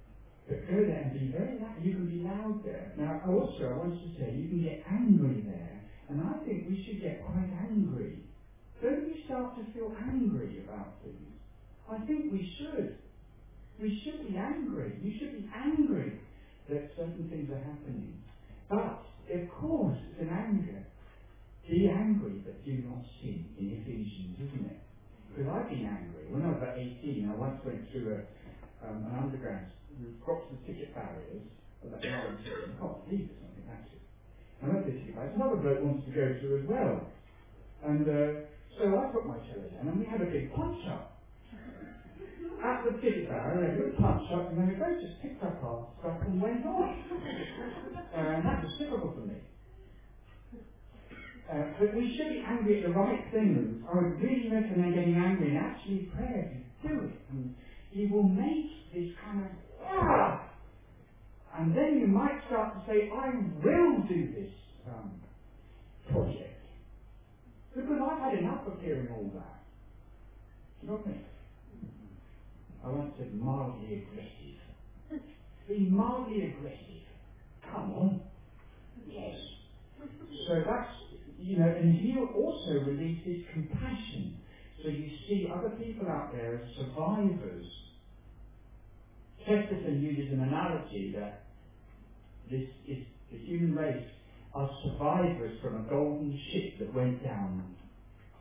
there and be very loud. You can be loud there. Now, also, I want to say, you can get angry there. And I think we should get quite angry. Don't we start to feel angry about things? I think we should. We should be angry. You should be angry that certain things are happening. But, of course, it's an anger. Be angry, but do not sin in Ephesians, isn't it? Because I've been angry. When I was about 18, I once went through a, um, an underground, we got to the ticket barriers, of that I can't believe it's something, went to the ticket barriers. Another bloke wanted to go through as well. And uh, so I put my cello down, and we had a big punch up at the ticket barrier, and we punch up, and then we both just picked up our stuff and went on. uh, and that was typical for me. Uh, but we should be angry at the right things. I would really recommend getting angry and actually pray if you do it. And he will make this kind of! And then you might start to say, I will do this um, project. Because I've had enough of hearing all that. You know what I mean? I once said mildly aggressive. Be mildly aggressive. Come on. Yes. So that's, you know, and he also releases compassion. So you see other people out there as survivors. Chesterton uses an analogy that this is the human race are survivors from a golden ship that went down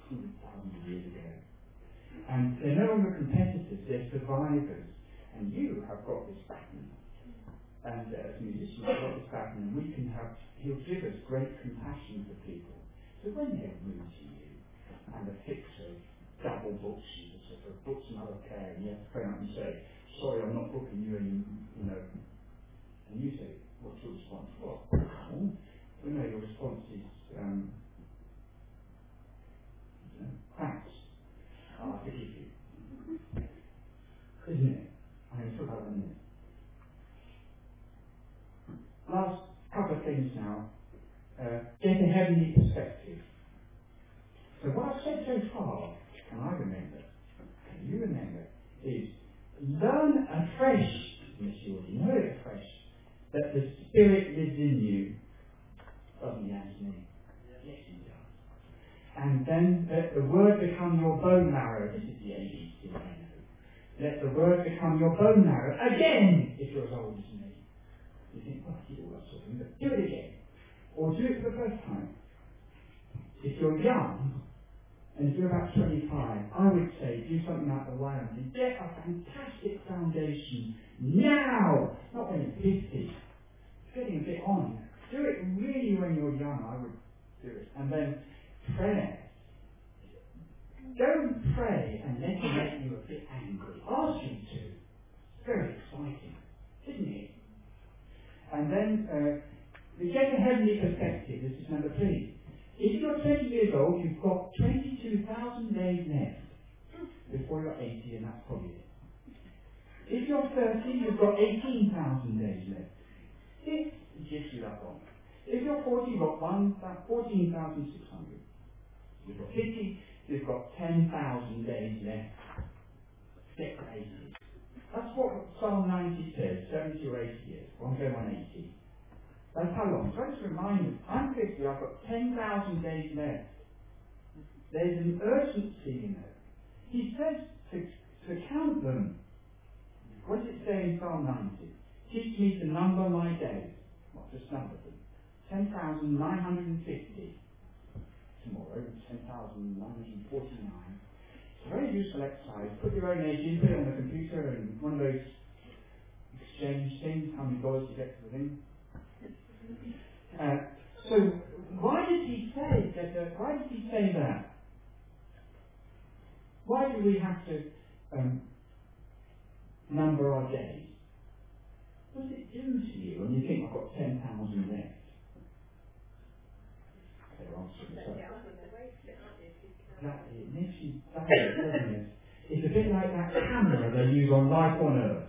100,000 years ago. And they're no longer competitors, they're survivors. And you have got this pattern. And uh, as musicians, we've got this pattern, and we can have, he'll give us great compassion for people. So when they're rude to you, and the fixer double books you, so for books another pair, and you have to phone up and say, sorry, I'm not booking you you know, and you say, what's your response? Well, We know your response is, um, you know, thanks. I'll forgive you. Isn't it? Going to talk about that in a minute. Last couple of things now. Uh, get a heavenly perspective. So what I've said so far, can I remember, can you remember, is learn afresh, unless you already know it afresh, that the Spirit lives in you. Doesn't he, Anthony? Yes, he does. And then let the Word become your bone marrow. This is the ABC, I know. Let the Word become your bone marrow again, if you're as old as me. You think, well, I all that sort of thing, but do it again. Or do it for the first time. If you're young, and if you're about 25, I would say do something like the YWAM. Get a fantastic foundation now, not when you're 50. It's getting a bit on. Do it really when you're young, I would do it. And then prayer. Don't pray and let it make you a bit angry. Ask him to. It's very exciting, isn't it? And then uh, get a heavenly perspective. This is number three. If you're 20 years old, you've got 22,000 days left before you're 80, and that's probably it. If you're 30, you've got 18,000 days left. If, gives you that wrong. If you're 40, you've got 14,600. You've got 50, you've got 10,000 days left. Get 80. That's what Psalm 90 says, 70 or 80 years. One go on 80. That's how long. So I just remind you, I'm 50, I've got 10,000 days left. There's an urgency in it. He says to, to count them. What does it say in Psalm 90? Teach me to number my days. Not just number them. 10,950. Tomorrow, 10,949. It's a very useful exercise. Put your own age in, put it on the computer, and one of those exchange things, how many dollars you get for the thing. Uh, so, why did he say that? Uh, why did he say that? Why do we have to um, number our days? What does it do to you when you think I've got 10,000 left? They're answering so. Exactly, it makes you? It's a bit like that camera they use on Life on Earth.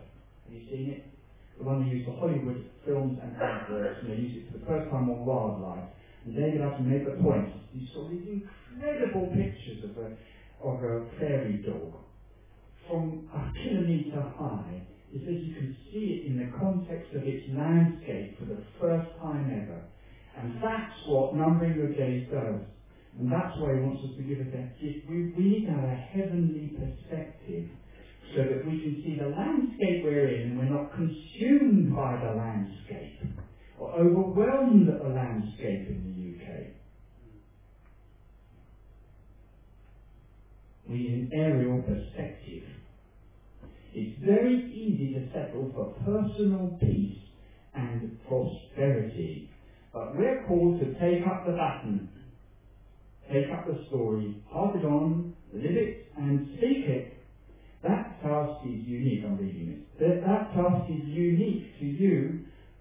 Have you seen it? The one they use for Hollywood films and adverts, and they use it for the first time on wildlife. And David to made the point, he saw these incredible pictures of a, of a fairy dog from a kilometre high. He says you can see it in the context of its landscape for the first time ever. And that's what numbering your days does. And that's why he wants us to give us that gift. We, we need to have a heavenly perspective so that we can see the landscape we're in and we're not consumed by the landscape or overwhelmed at the landscape in the UK. We need an aerial perspective. It's very easy to settle for personal peace and prosperity, but we're called to take up the baton take up the story, pass it on, live it, and speak it. That task is unique, I'm reading it. That, that task is unique to you,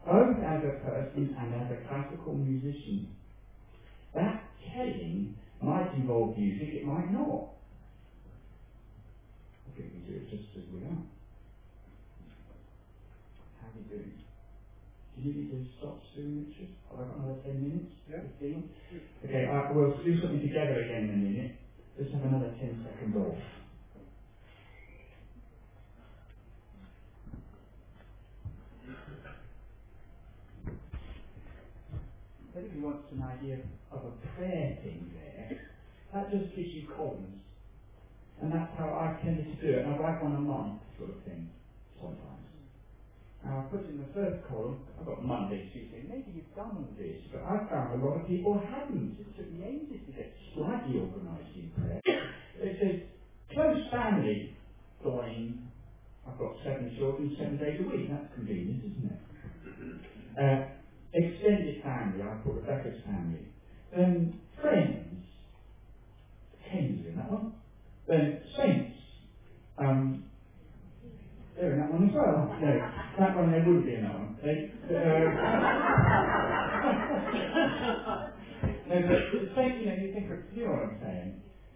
both as a person and as a classical musician. That telling might involve music, it might not. Think we do it just as we are. How are we doing? Do you need to stop soon, Richard? Have I got another 10 minutes? Yeah. 15? Okay, uh, we'll do something together again in a minute. Let's have another 10 seconds off. If anybody wants an idea of a prayer thing there, that just gives you columns. And that's how I've tended to do it. And I write one a month sort of thing, sometimes. Now I put in the first column, I've got Monday, Tuesday, maybe you've done this, but I found a lot of people hadn't. It took me ages to get slightly organised in prayer. It says, close family, going, I've got seven children, seven days a week, that's convenient, isn't it? Uh, extended family, I put Rebecca's family. Then friends, Ken's in that one. Then saints, um, they're in that one as well. No, that one they wouldn't be in that one. They, uh, no, but same, you know, you think of, you know what I'm saying?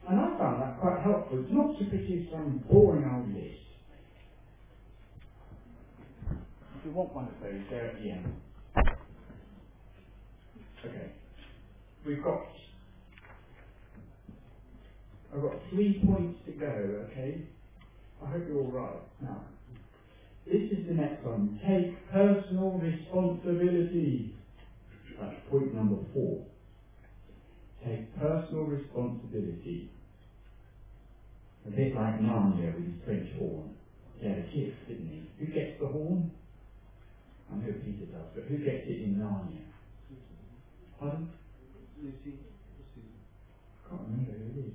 And I found that quite helpful. It's not to produce some boring old list. If you want one of those, they're at the end. Okay. We've got I've got three points to go, okay? I hope you're all right. Now, this is the next one. Take personal responsibility. That's point number four. Take personal responsibility. A bit like Narnia with his French horn. He had a gift, didn't he? Who gets the horn? I know Peter does, but who gets it in Narnia? Pardon? Lucy. I can't remember who it is.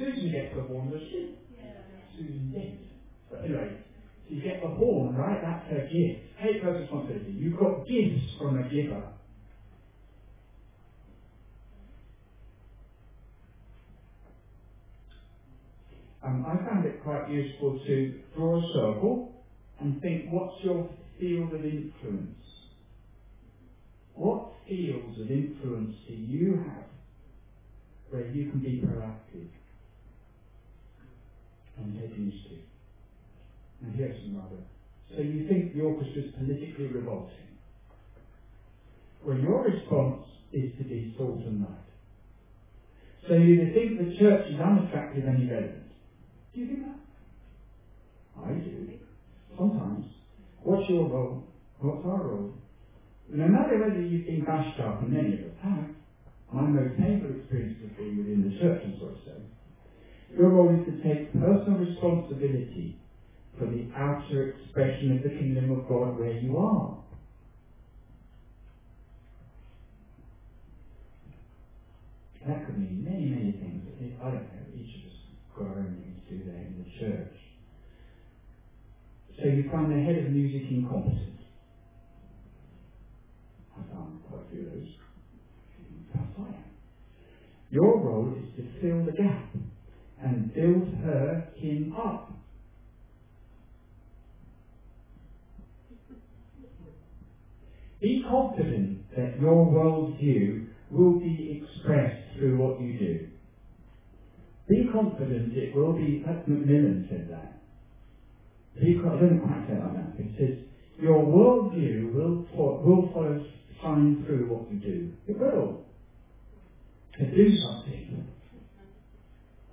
Susan gets the horn, does she? Susan Dent. But anyway, so you get the horn, right? That's her gift. Take personal responsibility. You've got gifts from a giver. Um, I found it quite useful to draw a circle and think what's your field of influence? What fields of influence do you have where you can be proactive and take initiative? And here's some other. So you think the orchestra is politically revolting. Well, your response is to be salt and light. So you think the church is unattractive and irrelevant. Do you think that? I do. Sometimes. What's your role? What's our role? No matter whether you've been bashed up, and many of us have, my most painful experience has within the church, and so to say. Your role is to take personal responsibility for the outer expression of the kingdom of God where you are. That could mean many, many things. I don't know, each of us got our own do there in the church. So you find the head of music incompetent. I found of I am. Your role is to fill the gap and build her, him up. Be confident that your worldview will be expressed through what you do. Be confident it will be, that's MacMillan said that. Be, I don't quite that, it says, your worldview will, will follow, shine through what you do. It will. To do something.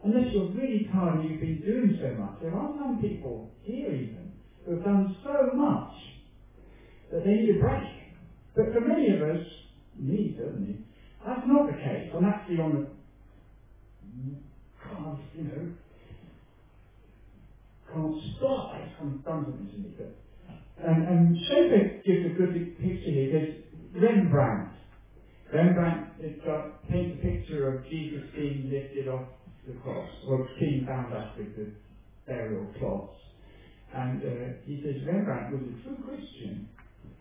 Unless you're really tired and you've been doing so much. There are some people here even who have done so much that they need a break. But for many of us, me certainly, that's not the case. I'm actually on the can't, you know, can't stop. Kind of done something to me. But, and, Schaeffer gives a good picture here. There's Rembrandt. Rembrandt got, paints a picture of Jesus being lifted off the cross, or being bound up with the burial cloths. And uh, he says Rembrandt was a true Christian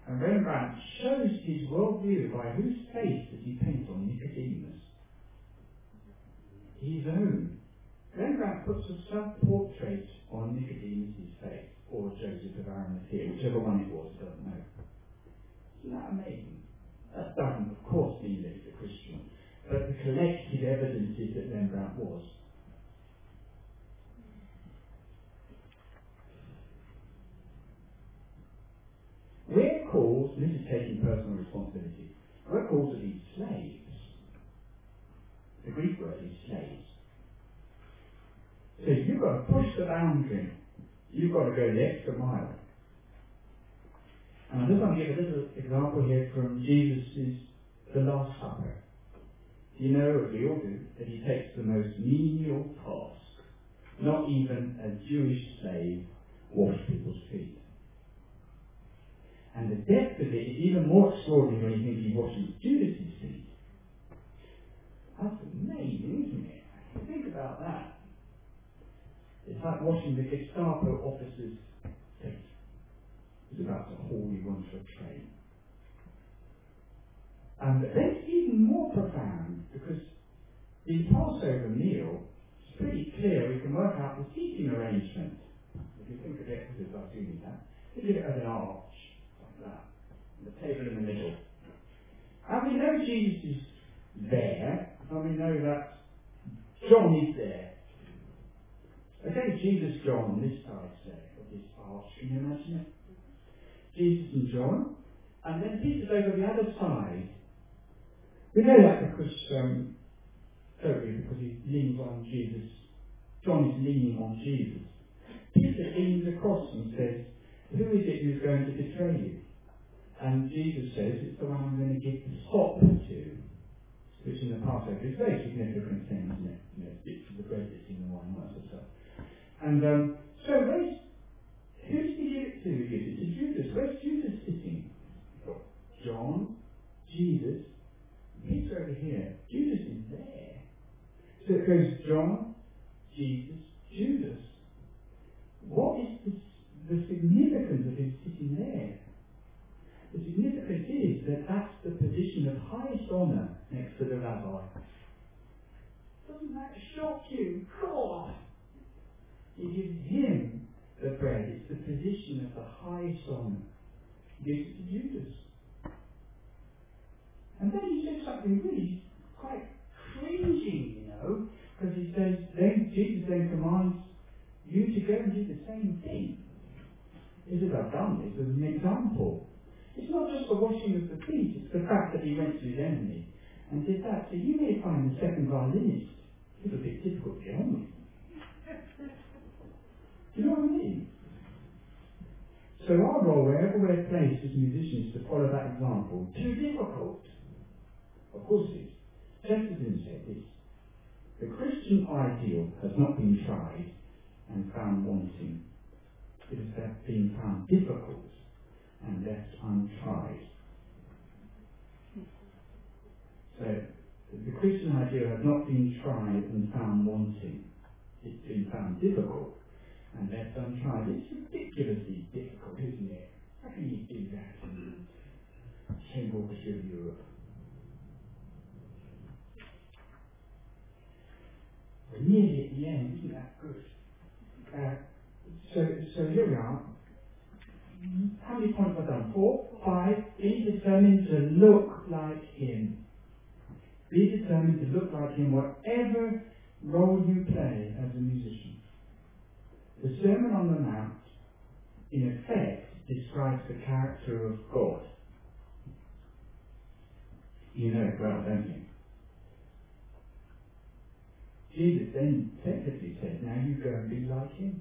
and Rembrandt shows his worldview by whose face does he paint on Nicodemus? His own. Rembrandt puts a self-portrait on Nicodemus' face, or Joseph of Arimathea, whichever one it was, I don't know. Isn't that amazing? That doesn't, of course, he's a Christian, but the collective evidence is that Rembrandt was. We're called, this is taking personal responsibility, we're called to be slaves. The Greek word is slaves. So you've got to push the boundary. You've got to go the extra mile. And I just want to give a little example here from Jesus' The Last Supper. You know, as we all do, that he takes the most menial task. Not even a Jewish slave wash people's feet. And the depth of it is even more extraordinary when you think he washes Judas' feet. That's amazing, isn't it? Think about that. It's like washing the Gestapo officer's. He's about haul you onto a train. And then it's even more profound because the Passover meal is pretty clear. We can work out the seating arrangement. If you think of it, because I've seen that, think of it as an arch like that. The table in the middle. And we know Jesus is there, and we know that John is there. Okay, Jesus, John on this side, say, of this arch. Can you imagine it? Jesus and John. And then Peter's over the other side. We know that because, um, because he leans on Jesus. John is leaning on Jesus. Peter leans across and says, Who is it who's going to betray you? And Jesus says it's the one I'm going to give the sop to, which in the Passover is very significant thing, isn't it? You know, bits of the bread that's in the wine, that sort of stuff. And um, so where's, who's he give it to? He gives it Where's Judas sitting? John, Jesus, he's over here. Judas is there. So it goes John, Jesus, Judas. What is the, the significance of him sitting there? The significance is that that's the position of highest honour next to the rabbi. Doesn't that shock you? God! He gives him the bread. It's the position of the honour. He gives it to Judas. And then he says something really quite cringing, you know, because he says, then Jesus then commands you to go and do the same thing. He says, I've done this as an example. It's not just the washing of the feet, it's the fact that he went to his enemy and did that. So you may find the second violinist a little bit difficult to get on with. You know what I mean? So our role, wherever we're placed as musicians, to follow that example. Too difficult. Of course it is. Chesterton said this. The Christian ideal has not been tried and found wanting. It has been found difficult and left untried. So the Christian ideal has not been tried and found wanting. It's been found difficult and left untried. It's ridiculously difficult, isn't it? How can you do that in St. Orchestra of Europe? We're nearly at the end, isn't that good? Uh, so, so here we are. How many points have I done? Four? Five? Be determined to look like Him. Be determined to look like Him, whatever role you play as a musician. The Sermon on the Mount, in effect, describes the character of God. You know it well, don't you? Jesus then effectively said, now you go and be like him.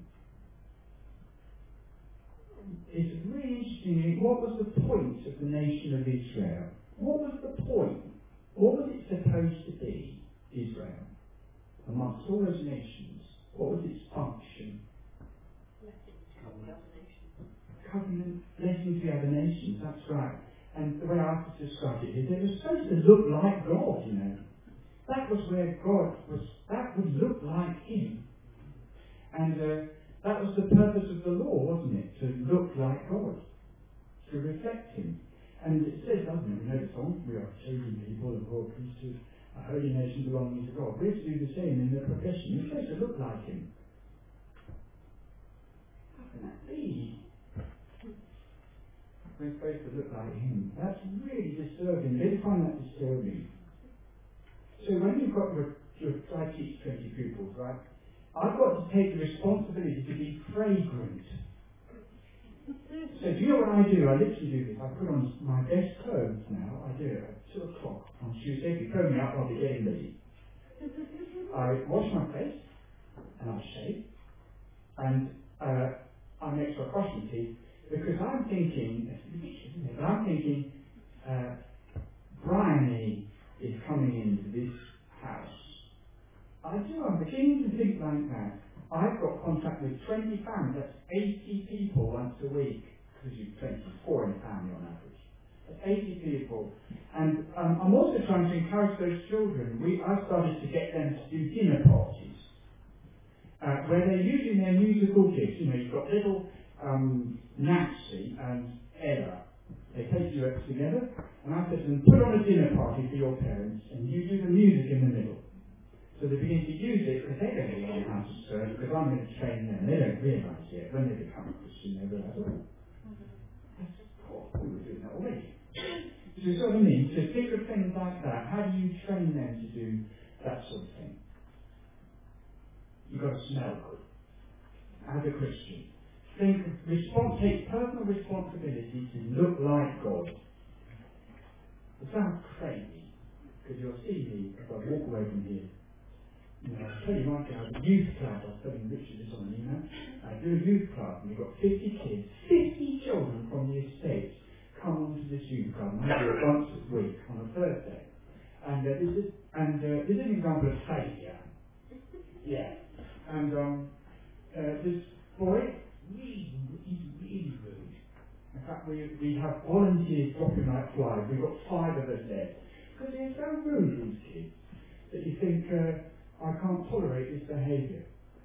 It's really interesting. What was the point of the nation of Israel? What was the point? What was it supposed to be, Israel? Amongst all those nations, what was its function? Covenant, blessing to the other nations, that's right. And the way I have to describe it is it was supposed to look like God, you know. That was where God was, that would look like Him. And uh, that was the purpose of the law, wasn't it? To look like God, to reflect Him. And it says, doesn't it? We know the song, we are chosen people, a royal priesthood, a holy nation belonging to God. We're to do the same in the profession. We're supposed to look like Him. How can that be? We're supposed to look like Him. That's really disturbing. They find that disturbing. So when you've got I teach 20 pupils, right? I've got to take the responsibility to be fragrant. So do you know what I do? I literally do this. I put on my best clothes now. I do it at 2 o'clock on Tuesday. If you phone me up, I'll be getting ready. I wash my face and I shave. And uh, I make sure I brush my teeth because I'm thinking? But I'm thinking, uh, Bryony is coming into this house. I do, I'm beginning to think like that. I've got contact with 20 families, that's 80 people once a week, because you've 24 in a family on average. That's 80 people. And um, I'm also trying to encourage those children. We, I've started to get them to do dinner parties, uh, where they're using their musical gifts. You know, you've got little um, and Ella they take you together, and I said to them, put on a dinner party for your parents, and you do the music in the middle. So they begin to use it, because they don't know how to serve, because I'm going to train them. They don't realise yet. When they become a Christian, they realise, oh, that's cool. We were doing that already. Do what I mean? To think of things like that. How do you train them to do that sort of thing? You've got to smell good. As a Christian think, respons- take personal responsibility to look like God. It sounds crazy, because you'll see me if I walk away from here. You know, I'll tell you right now, the youth club, I was telling Richard this on an email, I do a youth club, and we've got 50 kids, 50 children from the estates come onto this youth club, and I do it once a week on a Thursday. And uh, this is and uh, this is an example of failure. Yeah. And um, uh, this boy he's really rude. In fact, we, we have volunteers dropping like flies. We've got five of us there. Because they're so rude, these kids, that you think, uh, I can't tolerate this behaviour.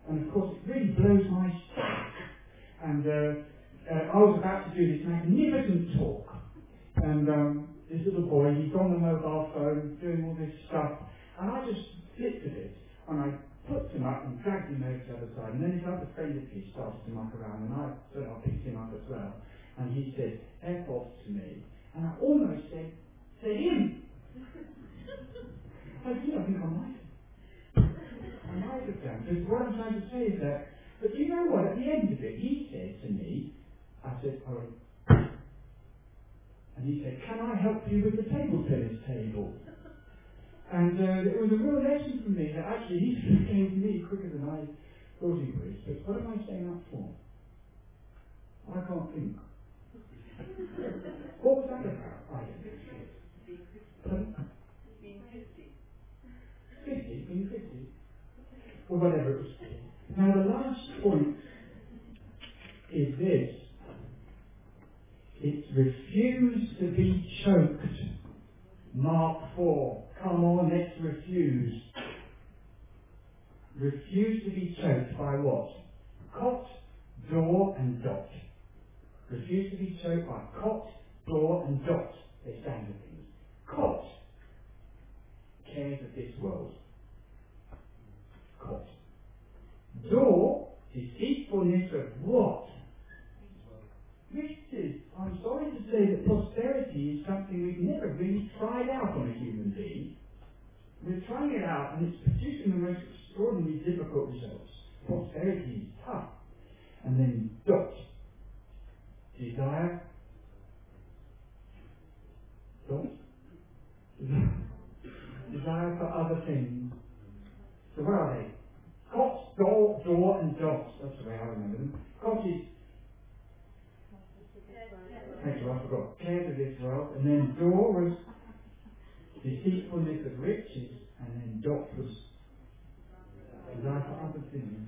And of course, it really blows my stack. And uh, uh, I was about to do this magnificent talk. And um, this little boy, he's on the mobile phone, doing all this stuff. And I just flipped at it. And I put him up and dragged him over to the other side. And then his other friend of his started to muck around, and I sort of picked him up as well. And he said, F off to me. And I almost said, to him. I did, I think I might have. I might have done. Because what I'm trying to say is that, but you know what, at the end of it, he said to me, I said, oh, and he said, can I help you with the table tennis table? And uh, it was a real lesson for me that actually he came to me quicker than I thought he would. But what am I staying up for? I can't think. what was that about? I don't know. Being 50. 50? Being 50? whatever it was. Now the last point is this. It's refused to be choked. Mark 4. Come on, let's refuse. Refuse to be choked by what? Cot, door, and dot. Refuse to be choked by cot, door, and dot. They stand for things. Cot. Cares of this world. Cot. Door. Deceitfulness of what? Riches. I'm sorry to say that prosperity is something we've never really tried out on a human being. We're trying it out and it's producing the most extraordinarily difficult results. Prosperity is tough. And then dot. Desire. Dot. Desire for other things. So where are they? Cot, door, door, and dot. That's the way I remember them. Cot is Thank you, I forgot. Cares of this world, and then door was deceitfulness of riches, and then dot was desire for other things.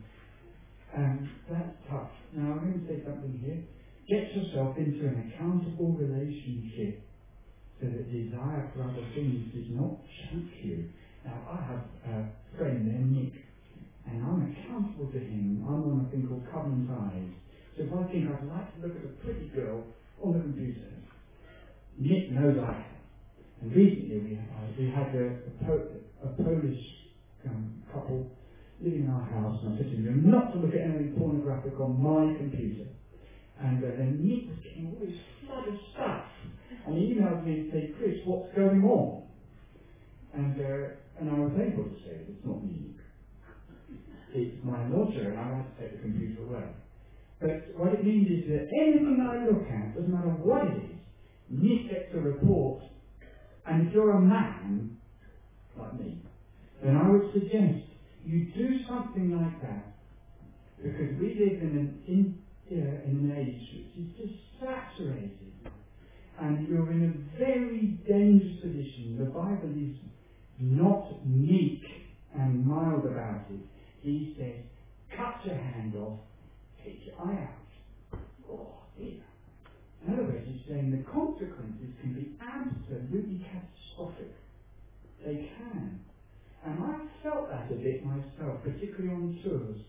And that's tough. Now I'm going to say something here. Get yourself into an accountable relationship so that desire for other things does not choke you. Now I have a friend named Nick, and I'm accountable to him. I'm on a thing called Covenant Eyes. So if I think I'd like to look at a pretty girl on the computer, Nick knows I. And recently we, uh, we had a, a, po- a Polish um, couple living in our house, and to them, "You're not to look at anything pornographic on my computer." And uh, then Nick was getting all this flood of stuff, and he emailed me and said, "Chris, what's going on?" And uh, and I was able to say, "It's not me. It's my lodger, and I have to take the computer away." But what it means is that anything I look at, doesn't matter what it is, needs a report, and if you're a man, like me, then I would suggest you do something like that, because we live in an, in, uh, in an age which is just saturated, and you're in a very dangerous position. The Bible is not meek and mild about it. He says, cut your hand off, take your eye out. Oh, dear. In other words, he's saying the consequences can be absolutely catastrophic. They can. And I've felt that a bit myself, particularly on tours,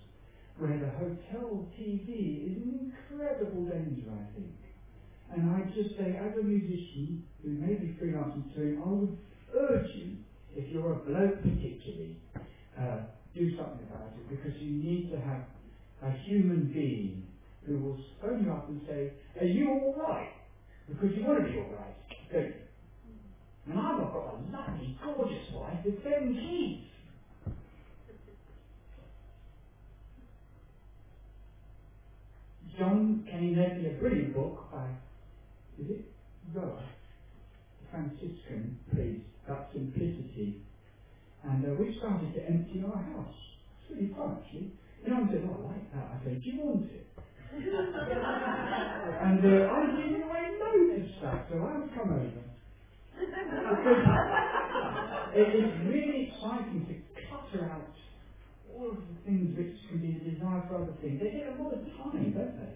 where the hotel TV is an incredible danger, I think. And I just say, as a musician who may be freelancing too, I would urge you, if you're a bloke particularly, uh, do something about it because you need to have a human being who will phone you up and say, Are you all right? Because you want to be all right, don't you? And I've got a lovely, gorgeous wife with seven kids. John Kenny lent me a brilliant book by, is it Rohr, Franciscan priest, about simplicity. And uh, we started to empty our house. It's really fun, actually. You know, I said, oh, I like that. I said, do you want it? and uh, I away loads of stuff, so I've come over. it is really exciting to clutter out all of the things which can be a desire for other things. They take a lot of time, don't they?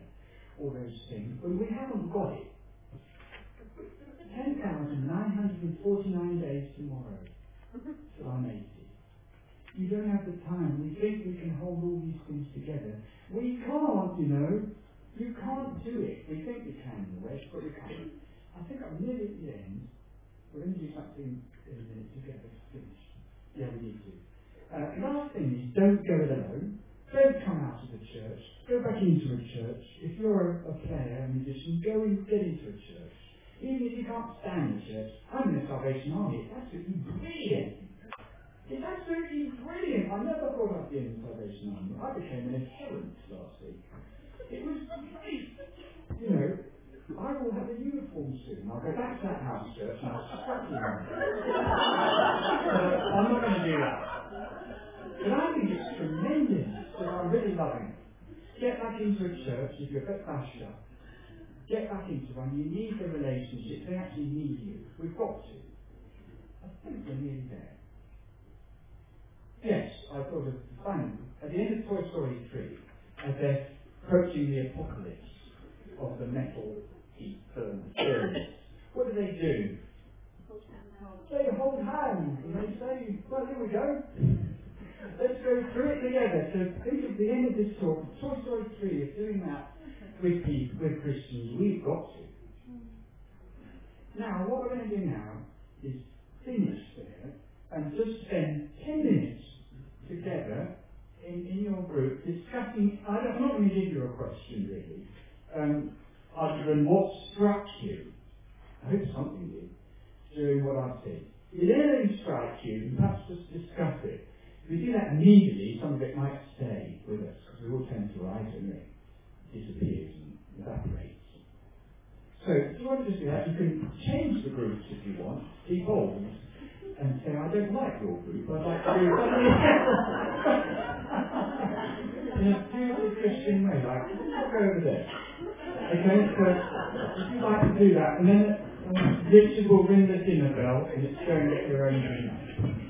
All those things. but we haven't got it. 10,949 days tomorrow. So I'm 80. You don't have the time. We think we can hold all these things together. We can't, you know. You can't do it. We think we can in the West, but we can't. I think I'm nearly at the end. We're going to do something in a minute to get this finished. Yeah, we need to. Uh, last thing is don't go it alone. Don't come out of the church. Go back into a church. If you're a, a player, a musician, go and get into a church. Even if you can't stand the church, I'm in the Salvation Army. It's absolutely brilliant. It's absolutely brilliant. I never thought I'd be in the Salvation Army. I became an adherent last week. It was great. You know, I will have a uniform soon. I'll go back to that house church and I'll strap you on. I'm not going to do that. But I think it's tremendous that I'm really loving it. Get back into a church if you're a bit bashed up. Get back into one. You need the relationship. They actually need you. We've got to. I think we're nearly there. Yes, I thought of the final at the end of Toy Story 3, as they're approaching the apocalypse of the metal heat furnace, what do they do? They hold hands and they say, well, here we go. Let's go through it together. So think of the end of this talk. Toy Story 3 is doing that with people, with Christians. We've got to. Now, what we're going to do now is finish there and just spend 10 minutes together in, in your group discussing, I don't, I'm not going to you a question really, um, other than what struck you. I hope something did during what I said. If anything strikes you, perhaps just discuss it. If we do that immediately, some of it might stay with us, because we all tend to rise and it disappears and evaporates. So if you want to do that, you can change the groups if you want, evolve, and say, I don't like your group, I'd like to do something else. In a purely Christian way, like, go over there. Okay, so if you'd like to do that, and then um, Richard will ring the dinner bell, and it's going to get your own dinner.